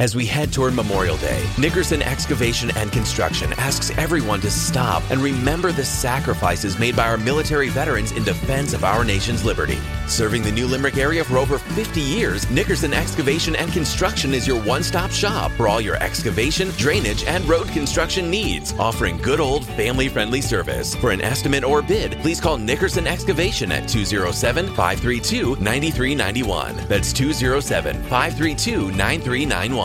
As we head toward Memorial Day, Nickerson Excavation and Construction asks everyone to stop and remember the sacrifices made by our military veterans in defense of our nation's liberty. Serving the New Limerick area for over 50 years, Nickerson Excavation and Construction is your one stop shop for all your excavation, drainage, and road construction needs, offering good old family friendly service. For an estimate or bid, please call Nickerson Excavation at 207 532 9391. That's 207 532 9391.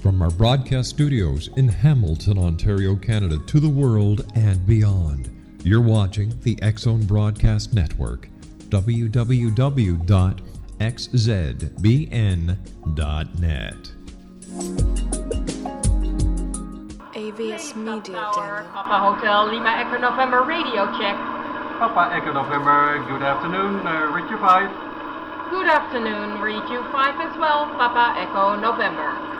From our broadcast studios in Hamilton, Ontario, Canada, to the world and beyond, you're watching the X Zone Broadcast Network. www.xzbn.net. AVS Media Tower, Papa Hotel Lima Echo November radio check. Papa Echo November, good afternoon, uh, Richard 5. Good afternoon, read you 5 as well, Papa Echo November.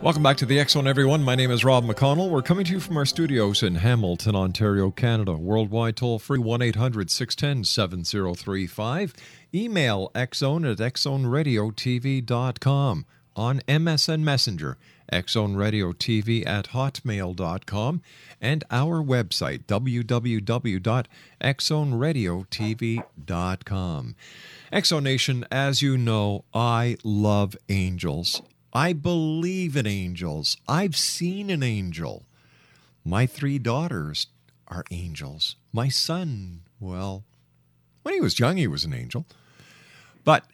Welcome back to the Zone, everyone. My name is Rob McConnell. We're coming to you from our studios in Hamilton, Ontario, Canada. Worldwide toll free 1 800 610 7035. Email xzone at xzoneradiotv.com. On MSN Messenger, xzoneradiotv at hotmail.com. And our website, www.xzoneradiotv.com. Exonation, as you know, I love angels. I believe in angels. I've seen an angel. My three daughters are angels. My son, well, when he was young, he was an angel. But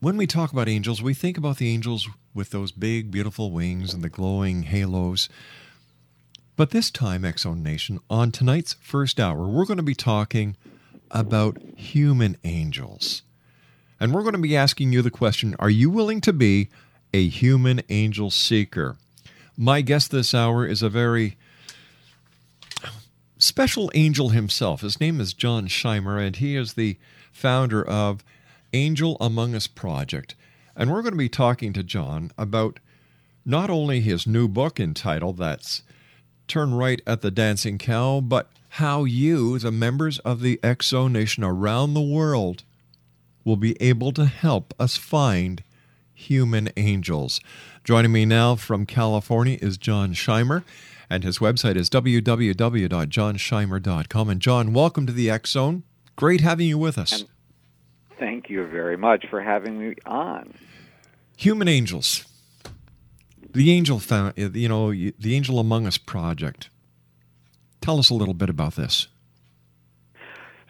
when we talk about angels, we think about the angels with those big, beautiful wings and the glowing halos. But this time, X Zone Nation, on tonight's first hour, we're going to be talking about human angels. And we're going to be asking you the question Are you willing to be a human angel seeker? My guest this hour is a very special angel himself. His name is John Shimer, and he is the founder of Angel Among Us Project. And we're going to be talking to John about not only his new book entitled That's Turn Right at the Dancing Cow, but how you, the members of the Exo Nation around the world, will be able to help us find human angels. Joining me now from California is John Shimer, and his website is www.johnshimer.com. And John, welcome to the X Zone. Great having you with us. Thank you very much for having me on. Human angels. The angel found, you know, the Angel Among Us project. Tell us a little bit about this.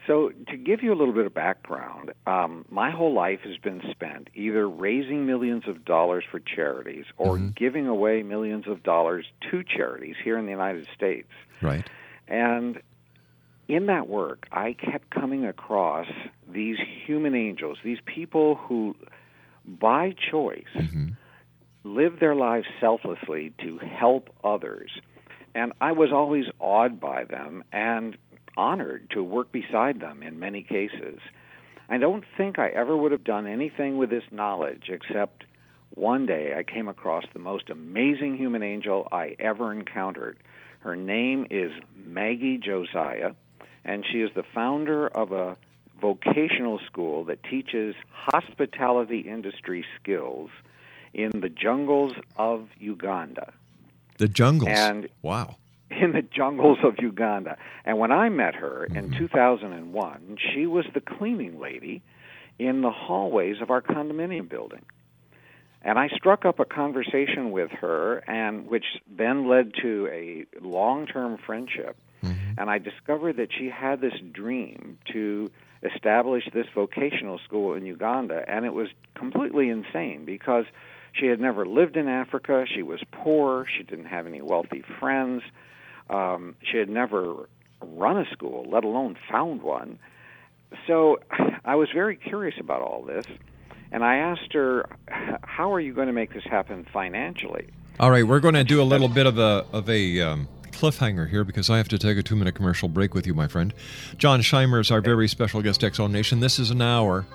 So, to give you a little bit of background, um, my whole life has been spent either raising millions of dollars for charities or Mm-hmm. giving away millions of dollars to charities here in the United States. Right. And in that work, I kept coming across these human angels, these people who, by choice, Mm-hmm. live their lives selflessly to help others. And I was always awed by them, and honored to work beside them in many cases. I don't think I ever would have done anything with this knowledge except one day I came across the most amazing human angel I ever encountered. Her name is Maggie Josiah, and she is the founder of a vocational school that teaches hospitality industry skills in the jungles of Uganda. The jungles? And wow. In the jungles of Uganda. And when I met her Mm-hmm. in 2001, she was the cleaning lady in the hallways of our condominium building. And I struck up a conversation with her, and which then led to a long-term friendship. And I discovered that she had this dream to establish this vocational school in Uganda, and it was completely insane because she had never lived in Africa. She was poor. She didn't have any wealthy friends. Um, she had never run a school, let alone found one. So I was very curious about all this, and I asked her, "How are you going to make this happen financially?" All right, we're going to do a little bit of a of a um, cliffhanger here because I have to take a two minute commercial break with you, my friend. John Shimer is our very special guest, X Zone Nation. This is an hour.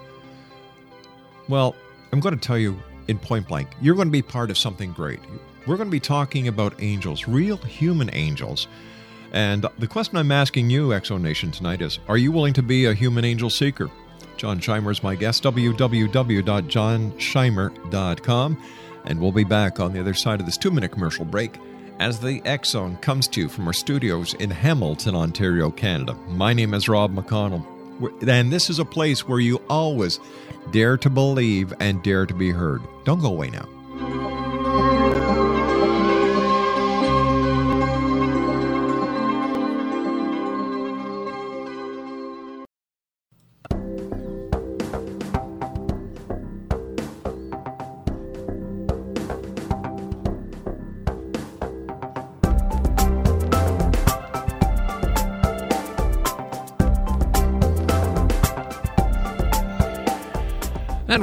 Well, I'm going to tell you in point blank, you're going to be part of something great. We're going to be talking about angels, real human angels. And the question I'm asking you, Exo Nation, tonight is Are you willing to be a human angel seeker? John Shimer is my guest, www.johnshimer.com. And we'll be back on the other side of this two minute commercial break as the Zone comes to you from our studios in Hamilton, Ontario, Canada. My name is Rob McConnell, and this is a place where you always dare to believe and dare to be heard. Don't go away now.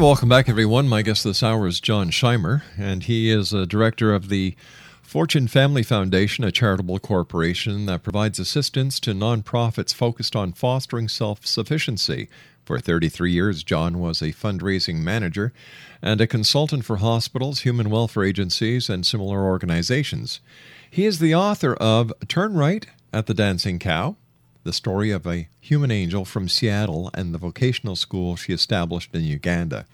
Welcome back, everyone. My guest this hour is John Shimer, and he is a director of the Fortune Family Foundation, a charitable corporation that provides assistance to nonprofits focused on fostering self sufficiency. For 33 years, John was a fundraising manager and a consultant for hospitals, human welfare agencies, and similar organizations. He is the author of Turn Right at the Dancing Cow, the story of a human angel from Seattle and the vocational school she established in Uganda.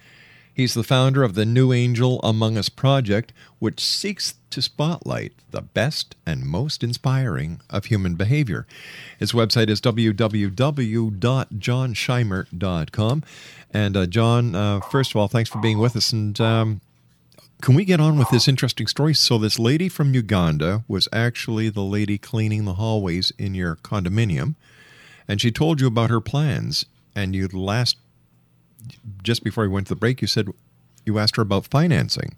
He's the founder of the New Angel Among Us project, which seeks to spotlight the best and most inspiring of human behavior. His website is www.johnshimer.com. And uh, John, uh, first of all, thanks for being with us. And um, can we get on with this interesting story? So, this lady from Uganda was actually the lady cleaning the hallways in your condominium, and she told you about her plans. And you last, just before we went to the break, you said you asked her about financing.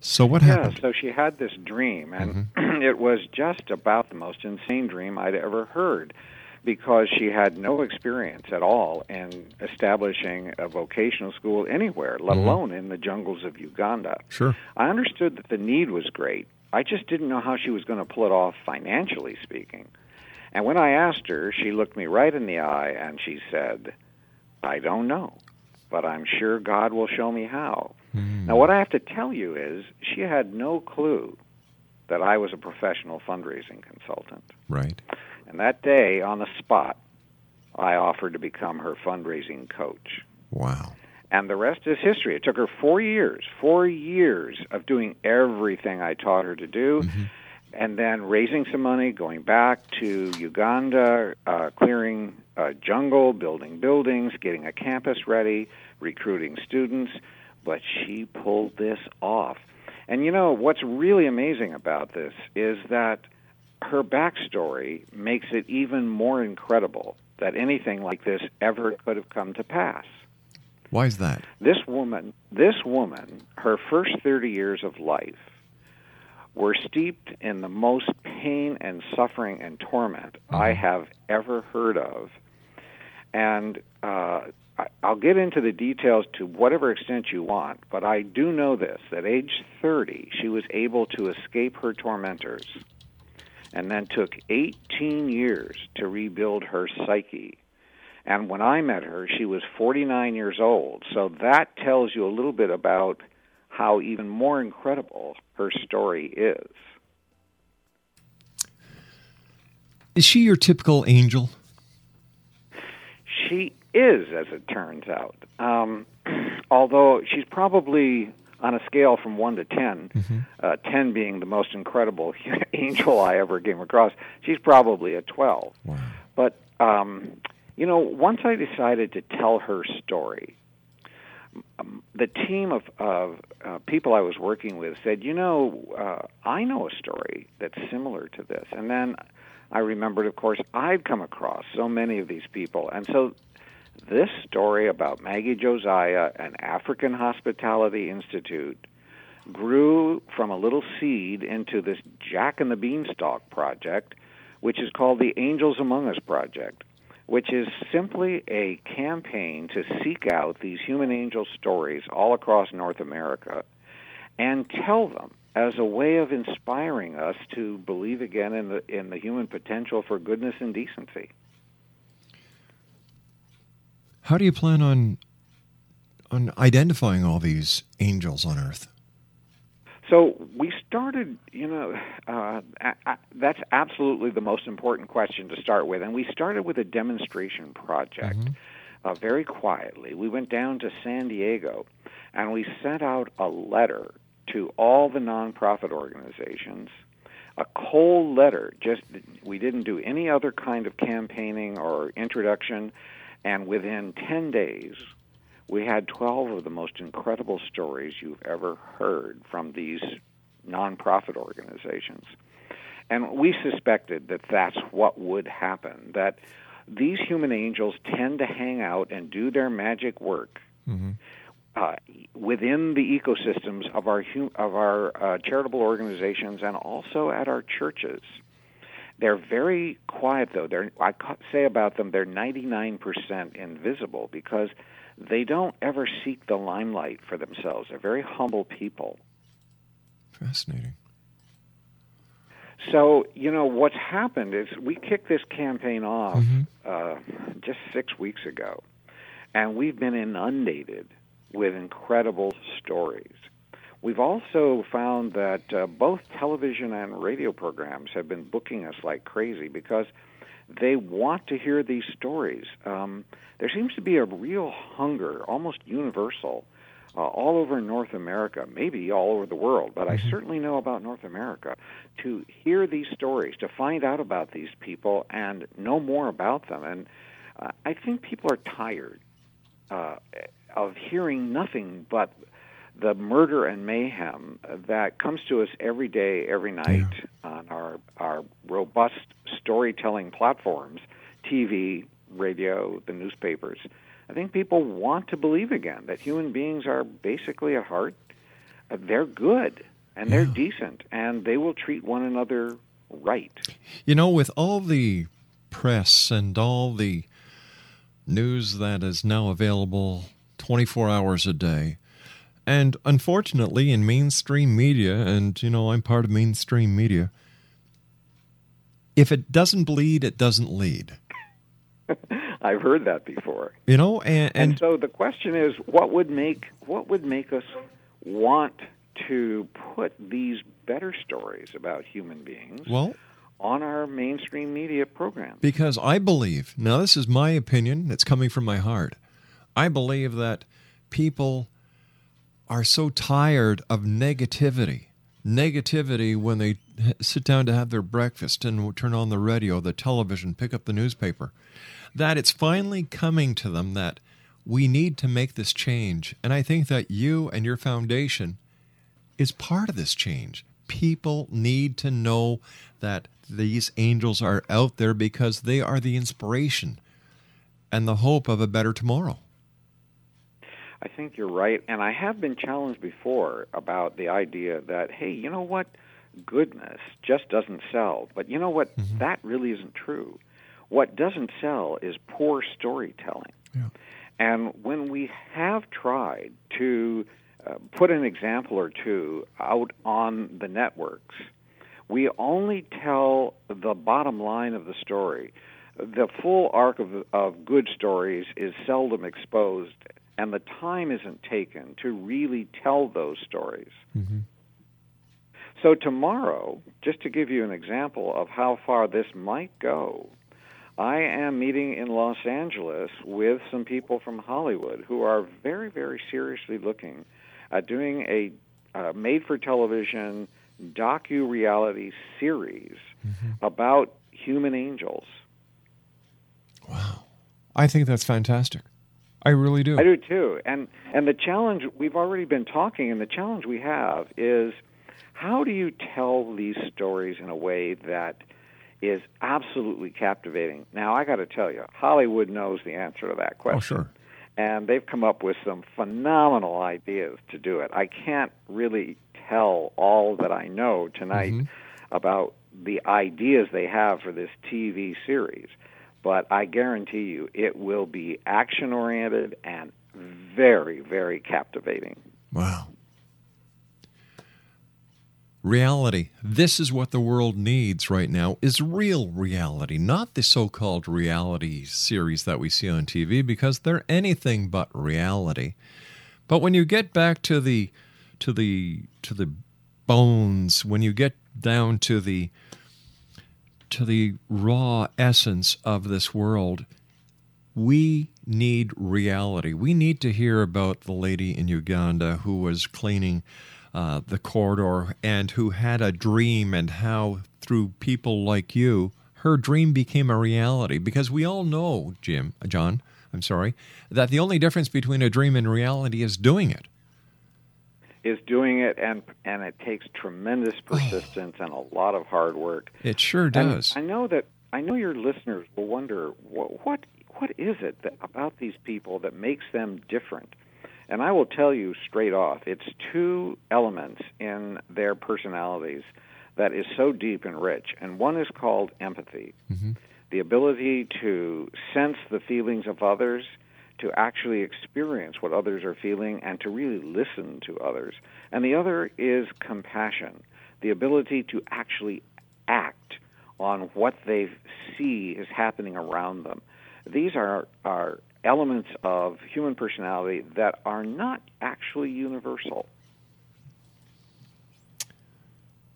So, what yeah, happened? so she had this dream, and Mm-hmm. it was just about the most insane dream I'd ever heard because she had no experience at all in establishing a vocational school anywhere, let Mhm. alone in the jungles of Uganda. Sure. I understood that the need was great. I just didn't know how she was going to pull it off financially speaking. And when I asked her, she looked me right in the eye and she said, I don't know, but I'm sure God will show me how. Now, what I have to tell you is she had no clue that I was a professional fundraising consultant. Right. And that day, on the spot, I offered to become her fundraising coach. Wow. And the rest is history. It took her four years, four years of doing everything I taught her to do, and then raising some money, going back to Uganda, uh, clearing a jungle, building buildings, getting a campus ready, recruiting students. But she pulled this off. And you know, what's really amazing about this is that her backstory makes it even more incredible that anything like this ever could have come to pass. Why is that? This woman, this woman, her first 30 years of life were steeped in the most pain and suffering and torment I have ever heard of. And uh, I'll get into the details to whatever extent you want, but I do know this that age 30, she was able to escape her tormentors and then took 18 years to rebuild her psyche. And when I met her, she was 49 years old. So that tells you a little bit about how even more incredible her story is. Is she your typical angel? She is, as it turns out. Um, although she's probably on a scale from 1 to 10, Mm-hmm. uh, 10 being the most incredible angel I ever came across, she's probably a 12. Wow. But, um, you know, once I decided to tell her story, um, the team of, of uh, people I was working with said, you know, uh, I know a story that's similar to this. And then I remembered, of course, I'd come across so many of these people. And so this story about Maggie Josiah and African Hospitality Institute grew from a little seed into this Jack and the Beanstalk project, which is called the Angels Among Us project, which is simply a campaign to seek out these human angel stories all across North America and tell them as a way of inspiring us to believe again in the in the human potential for goodness and decency. How do you plan on on identifying all these angels on Earth? So we started, you know, uh, a- a- that's absolutely the most important question to start with. And we started with a demonstration project uh, very quietly. We went down to San Diego and we sent out a letter to all the nonprofit organizations. A cold letter, just we didn't do any other kind of campaigning or introduction. And within 10 days, we had 12 of the most incredible stories you've ever heard from these nonprofit organizations. And we suspected that that's what would happen, that these human angels tend to hang out and do their magic work uh, within the ecosystems of our of our uh, charitable organizations and also at our churches. They're very quiet, though. They're I say about them they're 99% invisible because they don't ever seek the limelight for themselves. They're very humble people. Fascinating. So, you know, what's happened is we kicked this campaign off uh, just six weeks ago, and we've been inundated with incredible stories. We've also found that uh, both television and radio programs have been booking us like crazy because they want to hear these stories. Um, there seems to be a real hunger, almost universal, uh, all over North America, maybe all over the world, but I certainly know about North America, to hear these stories, to find out about these people and know more about them. And uh, I think people are tired uh, of hearing nothing but the murder and mayhem that comes to us every day, every night on our our robust storytelling platforms, TV, radio, the newspapers. I think people want to believe again that human beings are basically at heart uh, they're good and they're decent and they will treat one another right. You know, with all the press and all the news that is now available 24 hours a day, and unfortunately in mainstream media, and you know, I'm part of mainstream media, if it doesn't bleed, it doesn't lead. I've heard that before. You know, and, And, and so the question is, what would make what would make us want to put these better stories about human beings well, on our mainstream media programs? Because I believe, now this is my opinion, it's coming from my heart. I believe that people are so tired of negativity. Negativity when they sit down to have their breakfast and turn on the radio, the television, pick up the newspaper, that it's finally coming to them that we need to make this change. And I think that you and your foundation is part of this change. People need to know that these angels are out there because they are the inspiration and the hope of a better tomorrow. I think you're right, and I have been challenged before about the idea that hey, you know what, goodness just doesn't sell. But you know what, that really isn't true. What doesn't sell is poor storytelling. Yeah. And when we have tried to uh, put an example or two out on the networks, We only tell the bottom line of the story. The full arc of, of good stories is seldom exposed, and the time isn't taken to really tell those stories. Mm-hmm. So, tomorrow, just to give you an example of how far this might go, I am meeting in Los Angeles with some people from Hollywood who are very, very seriously looking at doing a uh, made for television docu reality series Mm-hmm. about human angels. Wow. I think that's fantastic. I really do. I do too. And and the challenge we've already been talking and the challenge we have is how do you tell these stories in a way that is absolutely captivating? Now I got to tell you, Hollywood knows the answer to that question. Oh, sure. And they've come up with some phenomenal ideas to do it. I can't really tell all that I know tonight Mhm. about the ideas they have for this TV series, but I guarantee you it will be action oriented and very, very captivating. Wow. Reality. This is what the world needs right now is real reality, not the so-called reality series that we see on TV because they're anything but reality. But when you get back to the to the to the bones, when you get down to the to the raw essence of this world, we need reality. We need to hear about the lady in Uganda who was cleaning uh, the corridor and who had a dream, and how through people like you, her dream became a reality. Because we all know, Jim, John, I'm sorry, that the only difference between a dream and reality is doing it. Is doing it and and it takes tremendous oh. persistence and a lot of hard work. It sure And does. I know that I know your listeners will wonder what what, what is it that, about these people that makes them different. And I will tell you straight off, it's two elements in their personalities that is so deep and rich. And one is called empathy. Mm-hmm. The ability to sense the feelings of others, to actually experience what others are feeling and to really listen to others. And the other is compassion, the ability to actually act on what they see is happening around them. These are, are elements of human personality that are not actually universal.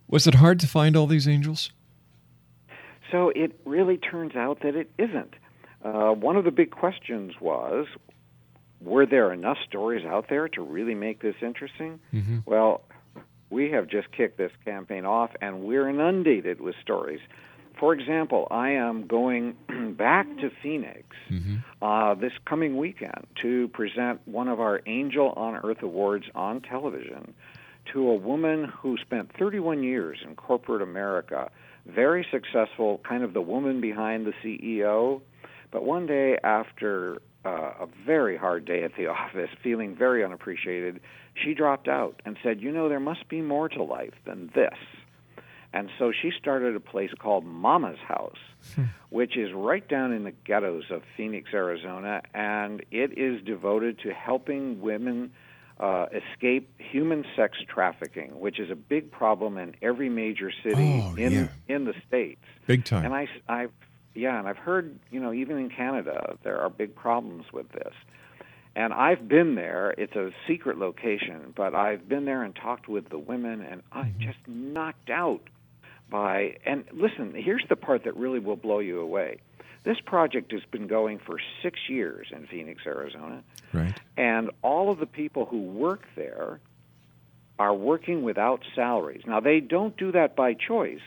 Was it hard to find all these angels? So it really turns out that it isn't. Uh, one of the big questions was were there enough stories out there to really make this interesting? Mm-hmm. Well, we have just kicked this campaign off and we're inundated with stories. For example, I am going back to Phoenix uh, this coming weekend to present one of our Angel on Earth Awards on television to a woman who spent 31 years in corporate America, very successful, kind of the woman behind the CEO. But one day, after uh, a very hard day at the office, feeling very unappreciated, she dropped out and said, You know, there must be more to life than this. And so she started a place called Mama's House, which is right down in the ghettos of Phoenix, Arizona, and it is devoted to helping women uh, escape human sex trafficking, which is a big problem in every major city Oh, in yeah. in the states. Big time. And I, I've, yeah, and I've heard, you know, even in Canada, there are big problems with this. And I've been there. It's a secret location, but I've been there and talked with the women, and I'm mm-hmm. just knocked out by. And listen, here's the part that really will blow you away. This project has been going for six years in Phoenix, Arizona, Right. and all of the people who work there are working without salaries. Now, they don't do that by choice,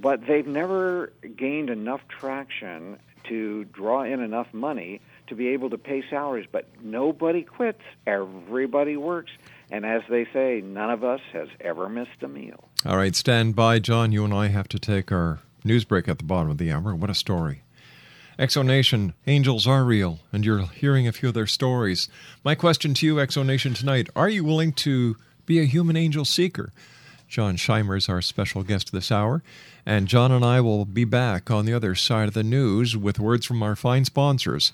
but they've never gained enough traction to draw in enough money to be able to pay salaries. But nobody quits, everybody works. And as they say, none of us has ever missed a meal. All right, stand by, John. You and I have to take our news break at the bottom of the hour. What a story. Exonation, angels are real, and you're hearing a few of their stories. My question to you, Exonation, tonight are you willing to be a human angel seeker? John Shimer is our special guest this hour, and John and I will be back on the other side of the news with words from our fine sponsors.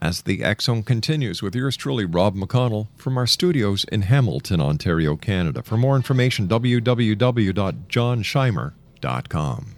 as the Zone continues with yours truly, Rob McConnell, from our studios in Hamilton, Ontario, Canada. For more information, www.johnshimer.com.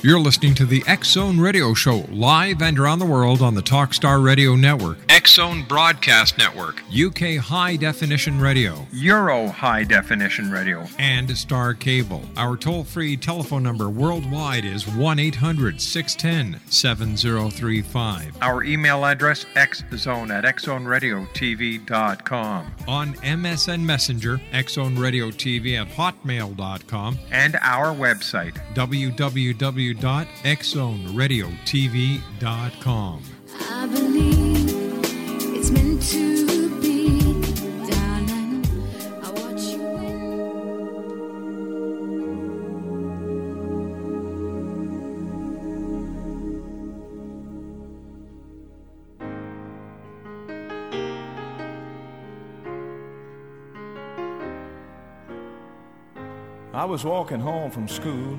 You're listening to the X Zone Radio Show live and around the world on the Talkstar Radio Network, X Zone Broadcast Network, UK High Definition Radio, Euro High Definition Radio, and Star Cable. Our toll free telephone number worldwide is 1 800 610 7035. Our email address xzone at xzoneradiotv.com. On MSN Messenger, xzoneradiotv at hotmail.com, and our website, www www.xzoneradiotv.com. I believe it's meant to be, darling. I watch you I was walking home from school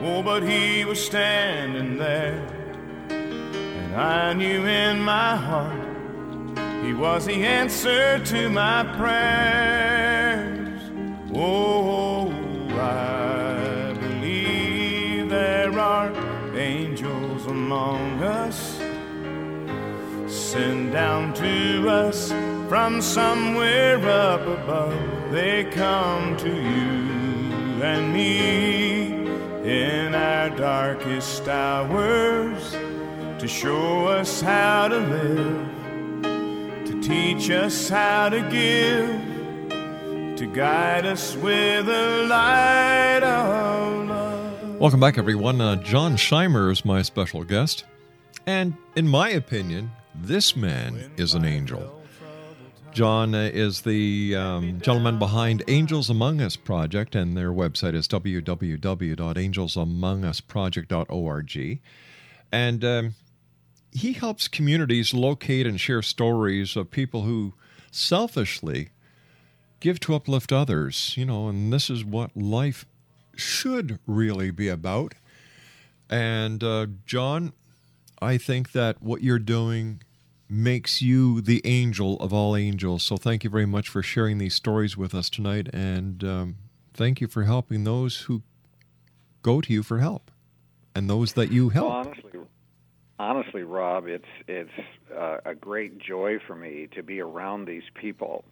Oh, but he was standing there, and I knew in my heart he was the answer to my prayers. Oh, I believe there are angels among us, sent down to us from somewhere up above. They come to you and me in our darkest hours to show us how to live, to teach us how to give, to guide us with the light of love. Welcome back, everyone. Uh, John Shimer is my special guest. And in my opinion, this man is an angel. John uh, is the um, gentleman behind Angels Among Us project, and their website is www.angelsamongus.project.org. And um, he helps communities locate and share stories of people who selfishly give to uplift others, you know, and this is what life should really be about. And uh, John, I think that what you're doing makes you the angel of all angels. So thank you very much for sharing these stories with us tonight, and um, thank you for helping those who go to you for help and those that you help. Well, honestly, honestly, Rob, it's it's uh, a great joy for me to be around these people.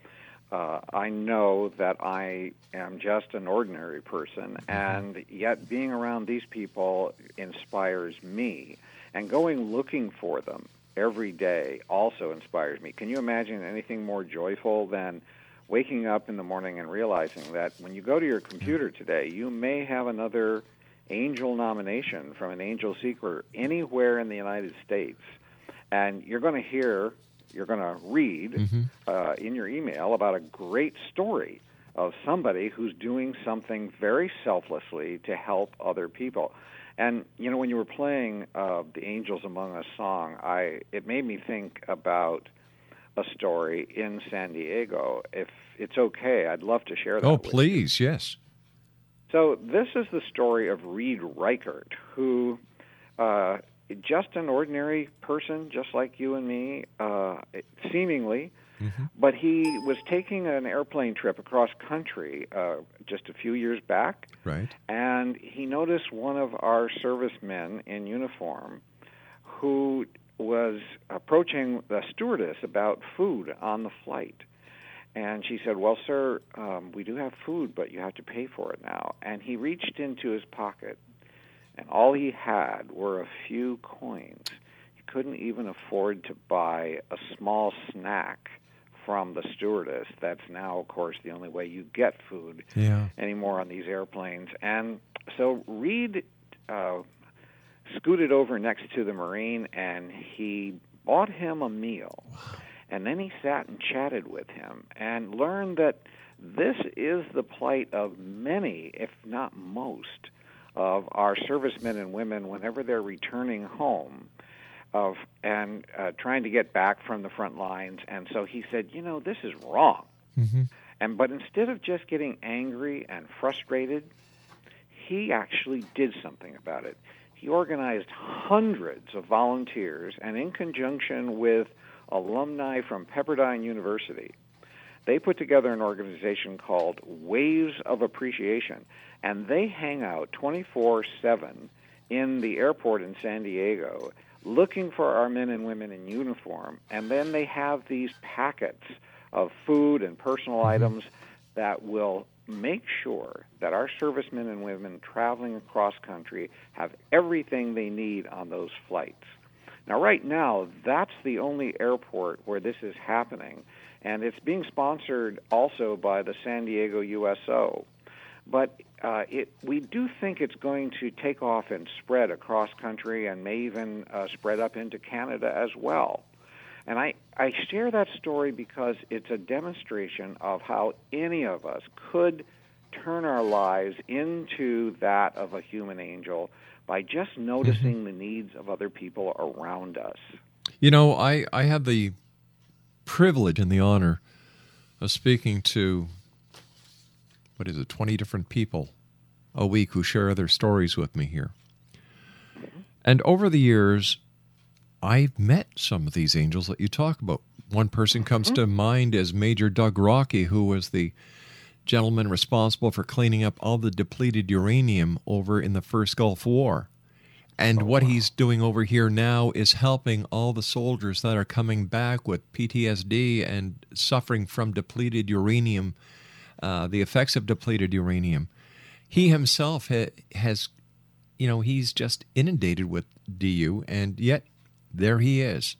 Uh, I know that I am just an ordinary person, and yet being around these people inspires me. And going looking for them every day also inspires me. Can you imagine anything more joyful than waking up in the morning and realizing that when you go to your computer today, you may have another angel nomination from an angel seeker anywhere in the United States, and you're going to hear, you're going to read Mm-hmm. uh, in your email about a great story of somebody who's doing something very selflessly to help other people. And you know, when you were playing uh, the "Angels Among Us" song, I it made me think about a story in San Diego. If it's okay, I'd love to share that. Oh, with you. please, yes. So this is the story of Reed Reichert, who uh, just an ordinary person, just like you and me, uh, seemingly. But he was taking an airplane trip across country uh, just a few years back, Right. and he noticed one of our servicemen in uniform who was approaching the stewardess about food on the flight. And she said, Well, sir, um, we do have food, but you have to pay for it now. And he reached into his pocket, and all he had were a few coins. He couldn't even afford to buy a small snack from the stewardess. That's now, of course, the only way you get food Yeah. anymore on these airplanes. And so Reed uh, scooted over next to the Marine and he bought him a meal. And then he sat and chatted with him and learned that this is the plight of many, if not most, of our servicemen and women whenever they're returning home of and uh, trying to get back from the front lines. And so he said, you know, this is wrong. Mm-hmm. And but instead of just getting angry and frustrated, he actually did something about it. He organized hundreds of volunteers, and in conjunction with alumni from Pepperdine University, they put together an organization called Waves of Appreciation, and they hang out 24 7 in the airport in San Diego looking for our men and women in uniform. And then they have these packets of food and personal mm-hmm. items that will make sure that our servicemen and women traveling across country have everything they need on those flights. Now, right now, that's the only airport where this is happening, and it's being sponsored also by the San Diego USO. But uh, it, we do think it's going to take off and spread across country and may even uh, spread up into Canada as well. And I, I share that story because it's a demonstration of how any of us could turn our lives into that of a human angel by just noticing the needs of other people around us. You know, I, I had the privilege and the honor of speaking to, what is it, 20 different people a week who share their stories with me here. And over the years, I've met some of these angels that you talk about. One person comes to mind as Major Doug Rokke, who was the gentleman responsible for cleaning up all the depleted uranium over in the first Gulf War. And oh, what he's doing over here now is helping all the soldiers that are coming back with PTSD and suffering from depleted uranium, uh, the effects of depleted uranium. He himself ha- has, you know, he's just inundated with DU, and yet there he is,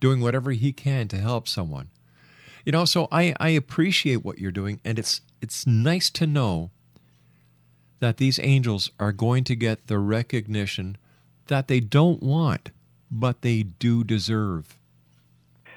doing whatever he can to help someone. You know, so I, I appreciate what you're doing, and it's it's nice to know that these angels are going to get the recognition that they don't want, but they do deserve.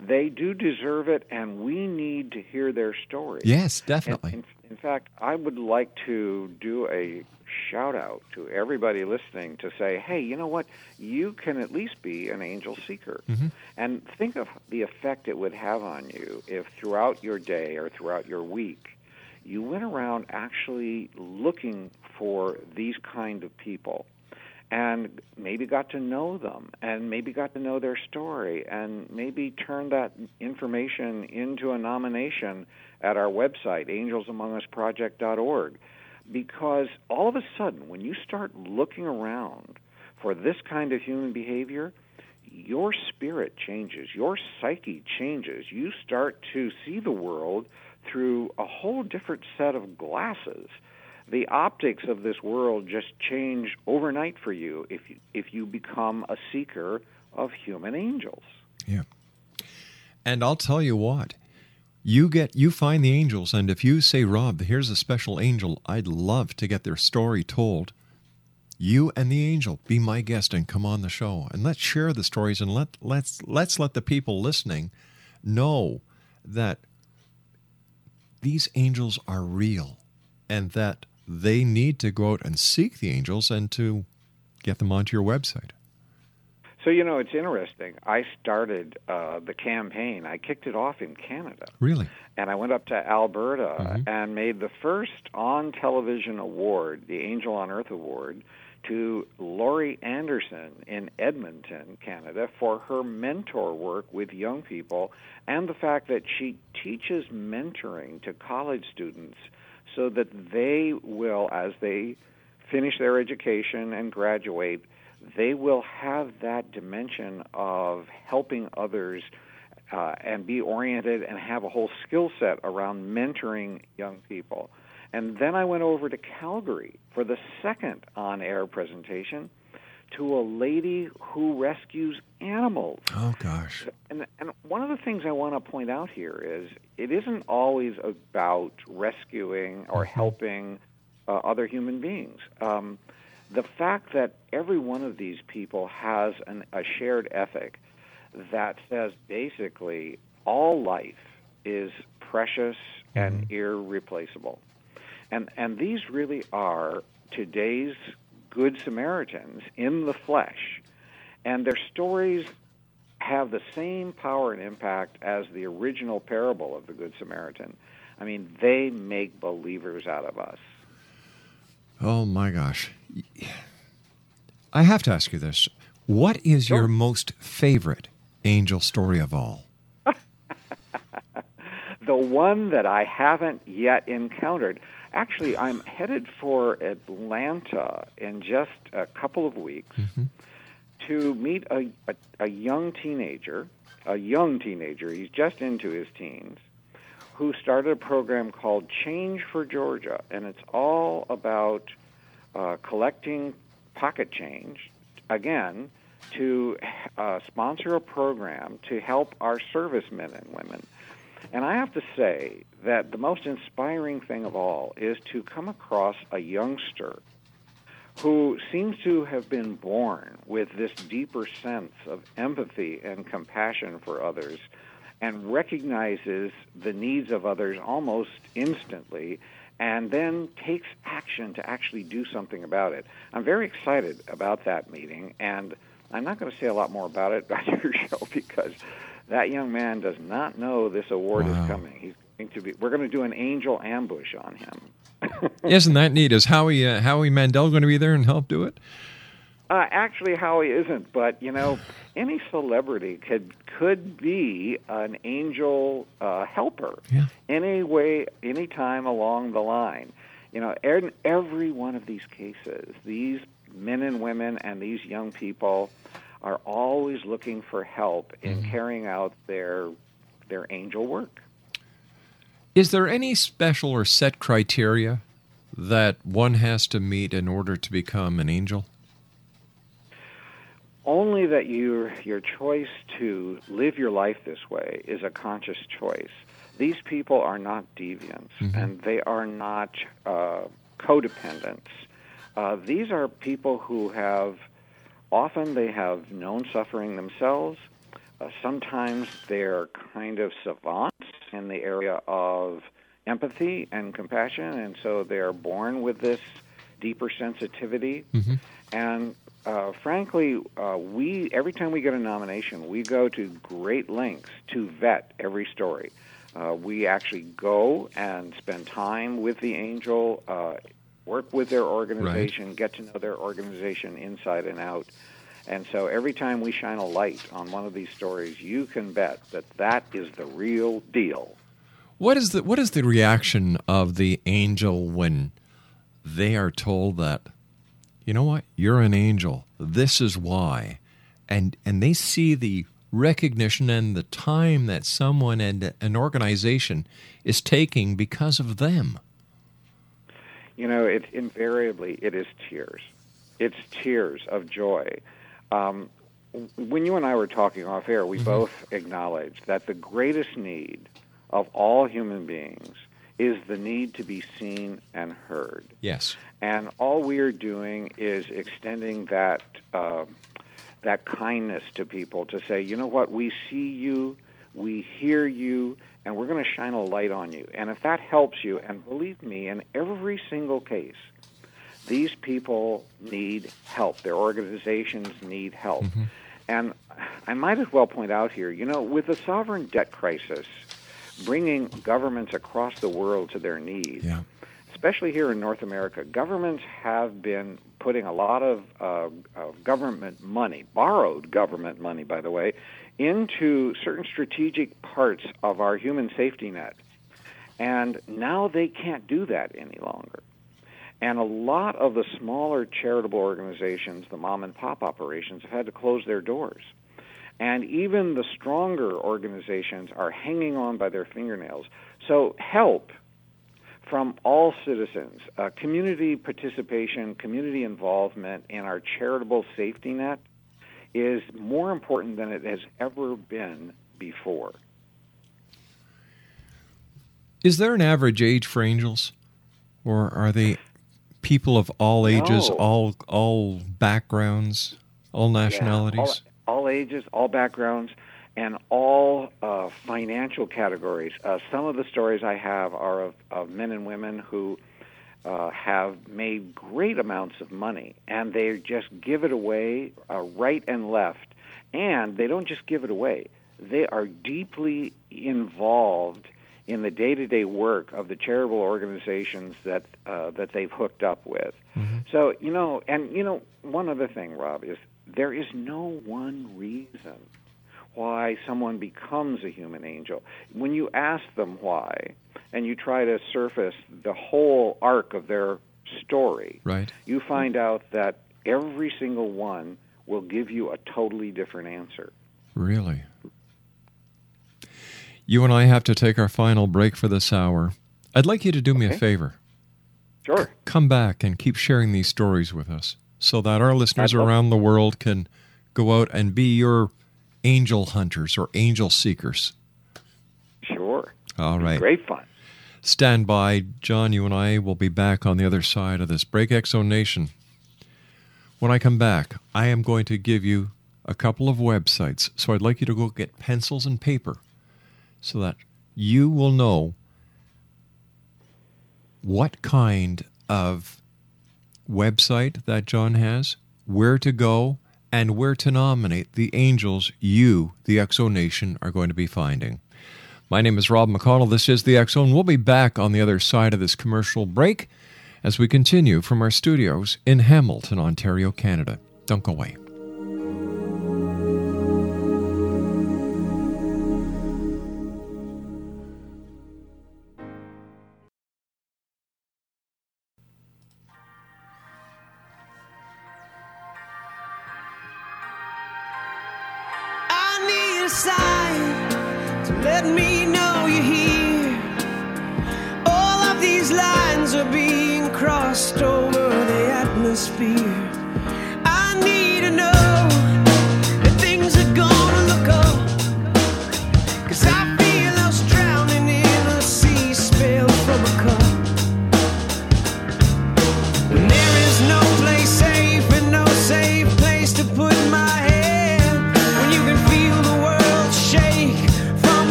They do deserve it, and we need to hear their stories. Yes, definitely. In, in, in fact, I would like to do a shout out to everybody listening to say, hey, you know what? You can at least be an angel seeker. Mm-hmm. And think of the effect it would have on you if throughout your day or throughout your week you went around actually looking for these kind of people and maybe got to know them and maybe got to know their story and maybe turned that information into a nomination at our website angelsamongus.project.org because all of a sudden when you start looking around for this kind of human behavior your spirit changes your psyche changes. You start to see the world through a whole different set of glasses the optics of this world just change overnight for you if you, if you become a seeker of human angels. Yeah. And I'll tell you what, you get you find the angels and if you say Rob, here's a special angel, I'd love to get their story told. You and the angel be my guest and come on the show and let's share the stories and let let's let's let the people listening know that these angels are real and that they need to go out and seek the angels and to get them onto your website. So, you know, it's interesting. I started uh, the campaign, I kicked it off in Canada. Really? And I went up to Alberta Mhm. and made the first on television award, the Angel on Earth Award, to Laurie Anderson in Edmonton, Canada, for her mentor work with young people and the fact that she teaches mentoring to college students so that they will, as they finish their education and graduate, they will have that dimension of helping others uh, and be oriented and have a whole skill set around mentoring young people. And then I went over to Calgary for the second on air presentation to a lady who rescues animals. Oh, gosh. And, and one of the things I want to point out here is it isn't always about rescuing or helping uh, other human beings. Um, the fact that every one of these people has an, a shared ethic that says basically all life is precious and irreplaceable. And, and these really are today's Good Samaritans in the flesh. And their stories have the same power and impact as the original parable of the Good Samaritan. I mean, they make believers out of us. Oh, my gosh. I have to ask you this. What is Sure. your most favorite angel story of all? the one that I haven't yet encountered. Actually, I'm headed for Atlanta in just a couple of weeks to meet a, a, a young teenager, a young teenager, he's just into his teens, who started a program called Change for Georgia. And it's all about uh, collecting pocket change, again, to uh, sponsor a program to help our servicemen and women. And I have to say that the most inspiring thing of all is to come across a youngster who seems to have been born with this deeper sense of empathy and compassion for others and recognizes the needs of others almost instantly and then takes action to actually do something about it. I'm very excited about that meeting and I'm not going to say a lot more about it on your show because that young man does not know this award Wow. is coming. He's going to be we're going to do an angel ambush on him. Isn't that neat? Is Howie uh, Howie Mandel going to be there and help do it? Uh, actually, Howie isn't, but you know, any celebrity could could be an angel uh, helper. Yeah. Any way, any time along the line. You know, in every one of these cases, these men and women and these young people are always looking for help in carrying out their their angel work. Is there any special or set criteria that one has to meet in order to become an angel? only that your your choice to live your life this way is a conscious choice. These people are not deviants, and they are not uh, codependents. Uh, these are people who have often they have known suffering themselves. Uh, sometimes they're kind of savants in the area of empathy and compassion, and so they're born with this deeper sensitivity. And uh, frankly, uh, we every time we get a nomination, we go to great lengths to vet every story. Uh, we actually go and spend time with the angel, uh, work with their organization, get to know their organization inside and out. And so every time we shine a light on one of these stories, you can bet that that is the real deal. What is the what is the reaction of the angel when they are told that you know what? You're an angel. This is why. And and they see the recognition and the time that someone and an organization is taking because of them You know, it's invariably it is tears. It's tears of joy. Um, when you and I were talking off air, we both acknowledged that the greatest need of all human beings is the need to be seen and heard. yes And all we're doing is extending that uh, that kindness to people to say, you know what, we see you, we hear you, and we're going to shine a light on you. And if that helps you, and believe me, in every single case, these people need help. Their organizations need help. And I might as well point out here, you know, with the sovereign debt crisis, bringing governments across the world to their knees, yeah especially here in North America, governments have been putting a lot of uh, uh, government money, borrowed government money, by the way, into certain strategic parts of our human safety net. And now they can't do that any longer. And a lot of the smaller charitable organizations, the mom and pop operations, have had to close their doors. And even the stronger organizations are hanging on by their fingernails. So, help from all citizens, uh, community participation, community involvement in our charitable safety net is more important than it has ever been before. Is there an average age for angels? Or are they people of all ages, No. all all backgrounds, all nationalities? Yeah, all, all ages, all backgrounds, and all uh, financial categories. Uh, some of the stories I have are of, of men and women who uh, have made great amounts of money, and they just give it away uh, right and left. And they don't just give it away; they are deeply involved in the day-to-day work of the charitable organizations that uh, that they've hooked up with. So you know, and you know, one other thing, Rob, is there is no one reason why someone becomes a human angel. When you ask them why, and you try to surface the whole arc of their story, Right. you find out that every single one will give you a totally different answer. Really? You and I have to take our final break for this hour. I'd like you to do me a favor. Sure. Come back and keep sharing these stories with us so that our listeners around the world can go out and be your angel hunters or angel seekers. Sure. All right. Great fun. Stand by. John, you and I will be back on the other side of this break X Zone Nation. When I come back, I am going to give you a couple of websites. So I'd like you to go get pencils and paper so that you will know what kind of website that John has, where to go, and where to nominate the angels you, the X Zone Nation, are going to be finding. My name is Rob McConnell. This is the X Zone, and we'll be back on the other side of this commercial break as we continue from our studios in Hamilton, Ontario, Canada. Don't go away.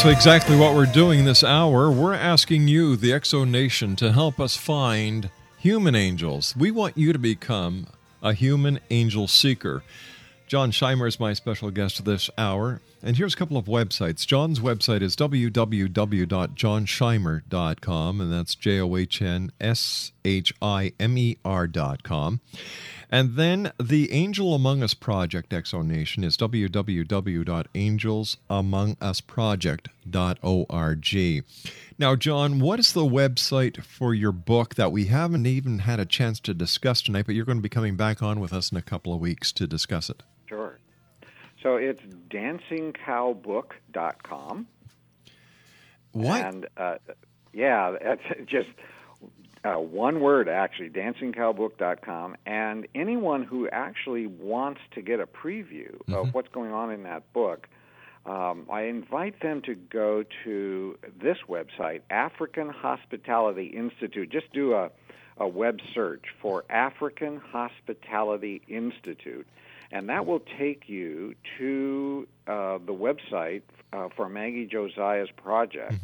That's exactly what we're doing this hour. We're asking you, the X Zone Nation, to help us find human angels. We want you to become a human angel seeker. John Shimer is my special guest this hour. And here's a couple of websites. John's website is www.johnshimer.com, and that's J O H N S H I M E R.com. And then the Angel Among Us Project X Zone Nation is www.angelsamongus.project.org. Now, John, what is the website for your book that we haven't even had a chance to discuss tonight, but you're going to be coming back on with us in a couple of weeks to discuss it? Sure. So it's dancingcowbook.com. What? And uh, yeah, that's just uh, one word actually, dancingcowbook.com. And anyone who actually wants to get a preview of what's going on in that book, um, I invite them to go to this website, African Hospitality Institute. Just do a, a web search for African Hospitality Institute, and that will take you to uh, the website uh, for Maggie Josiah's project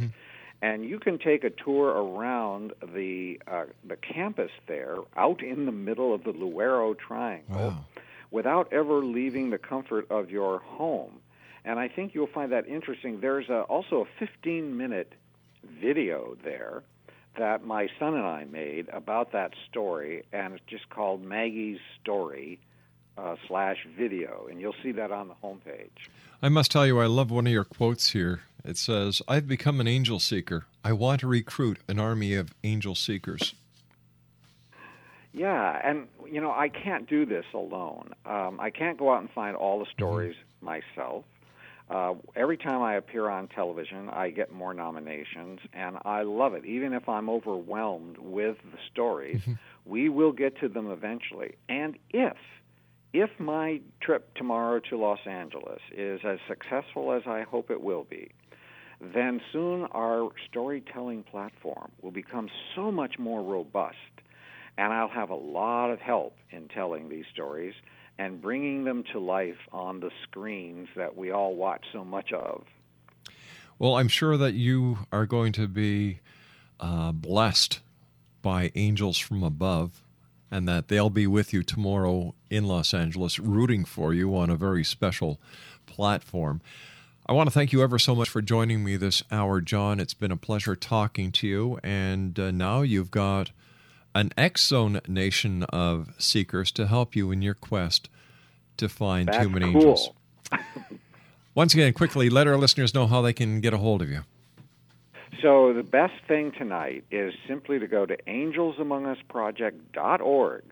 and you can take a tour around the uh, the campus there, out in the middle of the Luwero Triangle, without ever leaving the comfort of your home. And I think you'll find that interesting. There's a, also a 15 minute video there that my son and I made about that story, and it's just called Maggie's Story uh, slash video, and you'll see that on the homepage. I must tell you, I love one of your quotes here. It says, I've become an angel seeker. I want to recruit an army of angel seekers. Yeah, and you know, I can't do this alone. Um, I can't go out and find all the stories mm-hmm. myself. Uh, every time I appear on television, I get more nominations, and I love it. Even if I'm overwhelmed with the stories, mm-hmm. we will get to them eventually. And if if my trip tomorrow to Los Angeles is as successful as I hope it will be, then soon our storytelling platform will become so much more robust, and I'll have a lot of help in telling these stories and bringing them to life on the screens that we all watch so much of. Well, I'm sure that you are going to be uh, blessed by angels from above and that they'll be with you tomorrow in Los Angeles, rooting for you on a very special platform. I want to thank you ever so much for joining me this hour, John. It's been a pleasure talking to you. And uh, now you've got an X Zone nation of seekers to help you in your quest to find That's human cool. angels. Once again, quickly, let our listeners know how they can get a hold of you. So the best thing tonight is simply to go to angelsamongus.project.org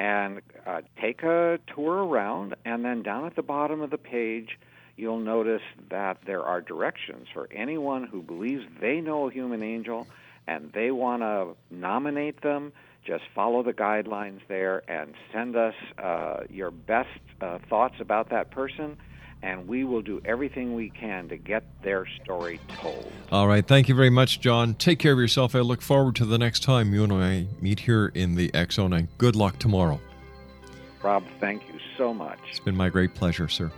and uh, take a tour around, and then down at the bottom of the page, you'll notice that there are directions for anyone who believes they know a human angel and they want to nominate them. Just follow the guidelines there and send us uh, your best uh, thoughts about that person and we will do everything we can to get their story told. All right. Thank you very much, John. Take care of yourself. I look forward to the next time you and I meet here in the Zone, and good luck tomorrow. Rob, thank you so much. It's been my great pleasure, sir.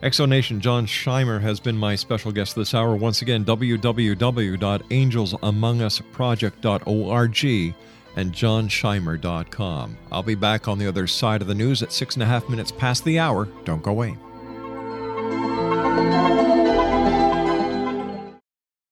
X Zone Nation, John Shimer has been my special guest this hour. Once again, www.angelsamongusproject.org and johnshimer.com. I'll be back on the other side of the news at six and a half minutes past the hour. Don't go away.